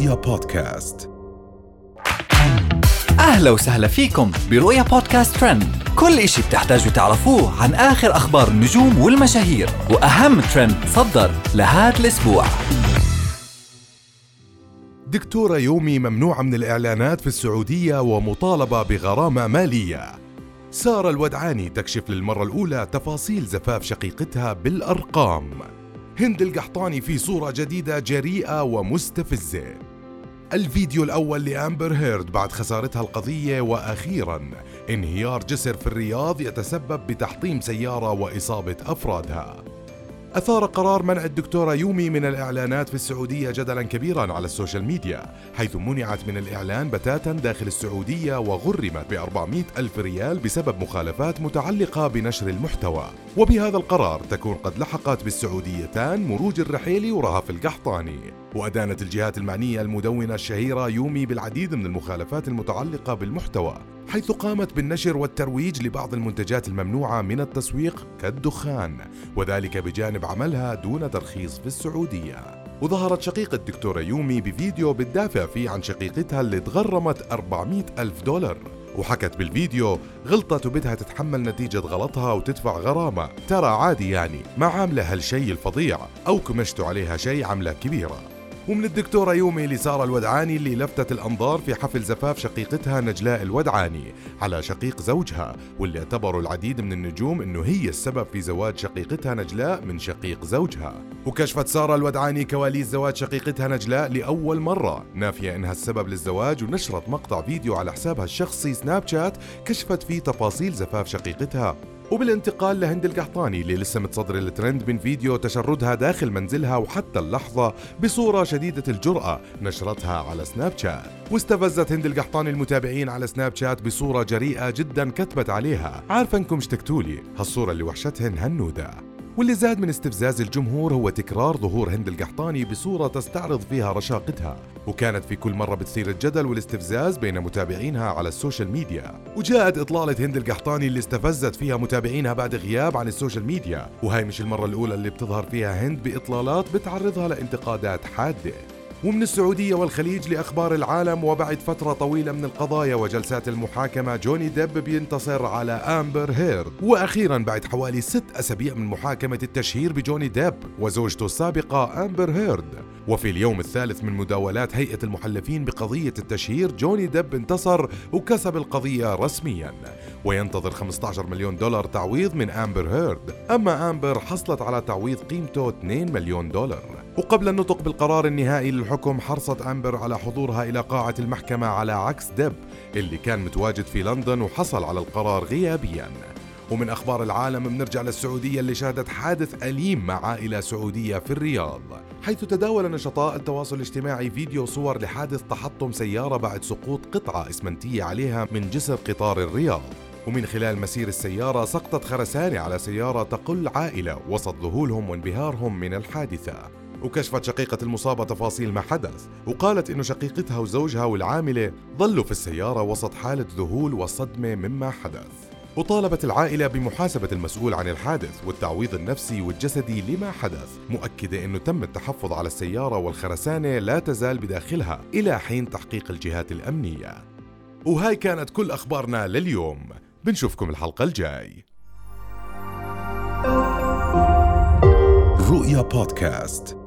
رؤيا بودكاست. أهلا وسهلا فيكم برؤيا بودكاست ترند. كل إشي بتحتاجوا تعرفوه عن آخر أخبار النجوم والمشاهير وأهم ترند صدر لهذا الأسبوع. دكتورة يومي ممنوعة من الإعلانات في السعودية ومطالبة بغرامة مالية. سارة الودعاني تكشف للمرة الأولى تفاصيل زفاف شقيقتها بالأرقام. هند القحطاني في صورة جديدة جريئة ومستفزة. الفيديو الأول لأمبر هيرد بعد خسارتها القضية وأخيرا انهيار جسر في الرياض يتسبب بتحطيم سيارة وإصابة أفرادها. أثار قرار منع الدكتورة يومي من الإعلانات في السعودية جدلا كبيرا على السوشيال ميديا حيث منعت من الإعلان بتاتا داخل السعودية وغرمت ب 400 ألف ريال بسبب مخالفات متعلقة بنشر المحتوى. وبهذا القرار تكون قد لحقت بالسعوديتان مروج الرحيلي ورهف القحطاني. وأدانت الجهات المعنية المدونة الشهيرة يومي بالعديد من المخالفات المتعلقة بالمحتوى. حيث قامت بالنشر والترويج لبعض المنتجات الممنوعة من التسويق كالدخان وذلك بجانب عملها دون ترخيص في السعودية. وظهرت شقيقة الدكتورة يومي بفيديو بتدافع فيه عن شقيقتها اللي تغرمت 400 ألف دولار. وحكت بالفيديو غلطت وبدها تتحمل نتيجة غلطها وتدفع غرامة. ترى عادي يعني ما عاملة هالشي الفظيع أو كمشتوا عليها شي عملة كبيرة. ومن الدكتورة يومي لسارة الودعاني اللي لفتت الأنظار في حفل زفاف شقيقتها نجلاء الودعاني على شقيق زوجها واللي اعتبروا العديد من النجوم إنه هي السبب في زواج شقيقتها نجلاء من شقيق زوجها. وكشفت سارة الودعاني كواليس زواج شقيقتها نجلاء لأول مرة. نافية إنها السبب للزواج ونشرت مقطع فيديو على حسابها الشخصي سناب شات كشفت فيه تفاصيل زفاف شقيقتها. وبالانتقال لهند القحطاني اللي لسه متصدر الترند من فيديو تشردها داخل منزلها وحتى اللحظة بصورة شديدة الجرأة نشرتها على سناب شات. واستفزت هند القحطاني المتابعين على سناب شات بصورة جريئة جدا كتبت عليها. عارفة انكم اشتقتولي هالصورة اللي وحشتهن هنودة. واللي زاد من استفزاز الجمهور هو تكرار ظهور هند القحطاني بصورة تستعرض فيها رشاقتها. وكانت في كل مرة بتثير الجدل والاستفزاز بين متابعينها على السوشيال ميديا. وجاءت إطلالة هند القحطاني اللي استفزت فيها متابعينها بعد غياب عن السوشيال ميديا. وهي مش المرة الأولى اللي بتظهر فيها هند بإطلالات بتعرضها لانتقادات حادة. ومن السعودية والخليج لأخبار العالم وبعد فترة طويلة من القضايا وجلسات المحاكمة جوني ديب بينتصر على أمبر هيرد. وأخيرا بعد حوالي ست أسابيع من محاكمة التشهير بجوني ديب وزوجته السابقة أمبر هيرد. وفي اليوم الثالث من مداولات هيئة المحلفين بقضية التشهير جوني ديب انتصر وكسب القضية رسميا. وينتظر 15 مليون دولار تعويض من أمبر هيرد. أما أمبر حصلت على تعويض قيمته 2 مليون دولار. وقبل النطق بالقرار النهائي للحكم حرصت أمبر على حضورها إلى قاعة المحكمة على عكس ديب اللي كان متواجد في لندن وحصل على القرار غيابياً. ومن أخبار العالم بنرجع للسعودية اللي شهدت حادث أليم مع عائلة سعودية في الرياض. حيث تداول نشطاء التواصل الاجتماعي فيديو صور لحادث تحطم سيارة بعد سقوط قطعة إسمنتية عليها من جسر قطار الرياض. ومن خلال مسير السيارة سقطت خرسانة على سيارة تقل عائلة وسط ذهولهم وانبهارهم من الحادثة. وكشفت شقيقة المصابة تفاصيل ما حدث وقالت إنه شقيقتها وزوجها والعاملة ظلوا في السيارة وسط حالة ذهول وصدمة مما حدث. وطالبت العائلة بمحاسبة المسؤول عن الحادث والتعويض النفسي والجسدي لما حدث مؤكدة أنه تم التحفظ على السيارة والخرسانة لا تزال بداخلها إلى حين تحقيق الجهات الأمنية. وهاي كانت كل أخبارنا لليوم. بنشوفكم الحلقة الجاي. رؤيا بودكاست.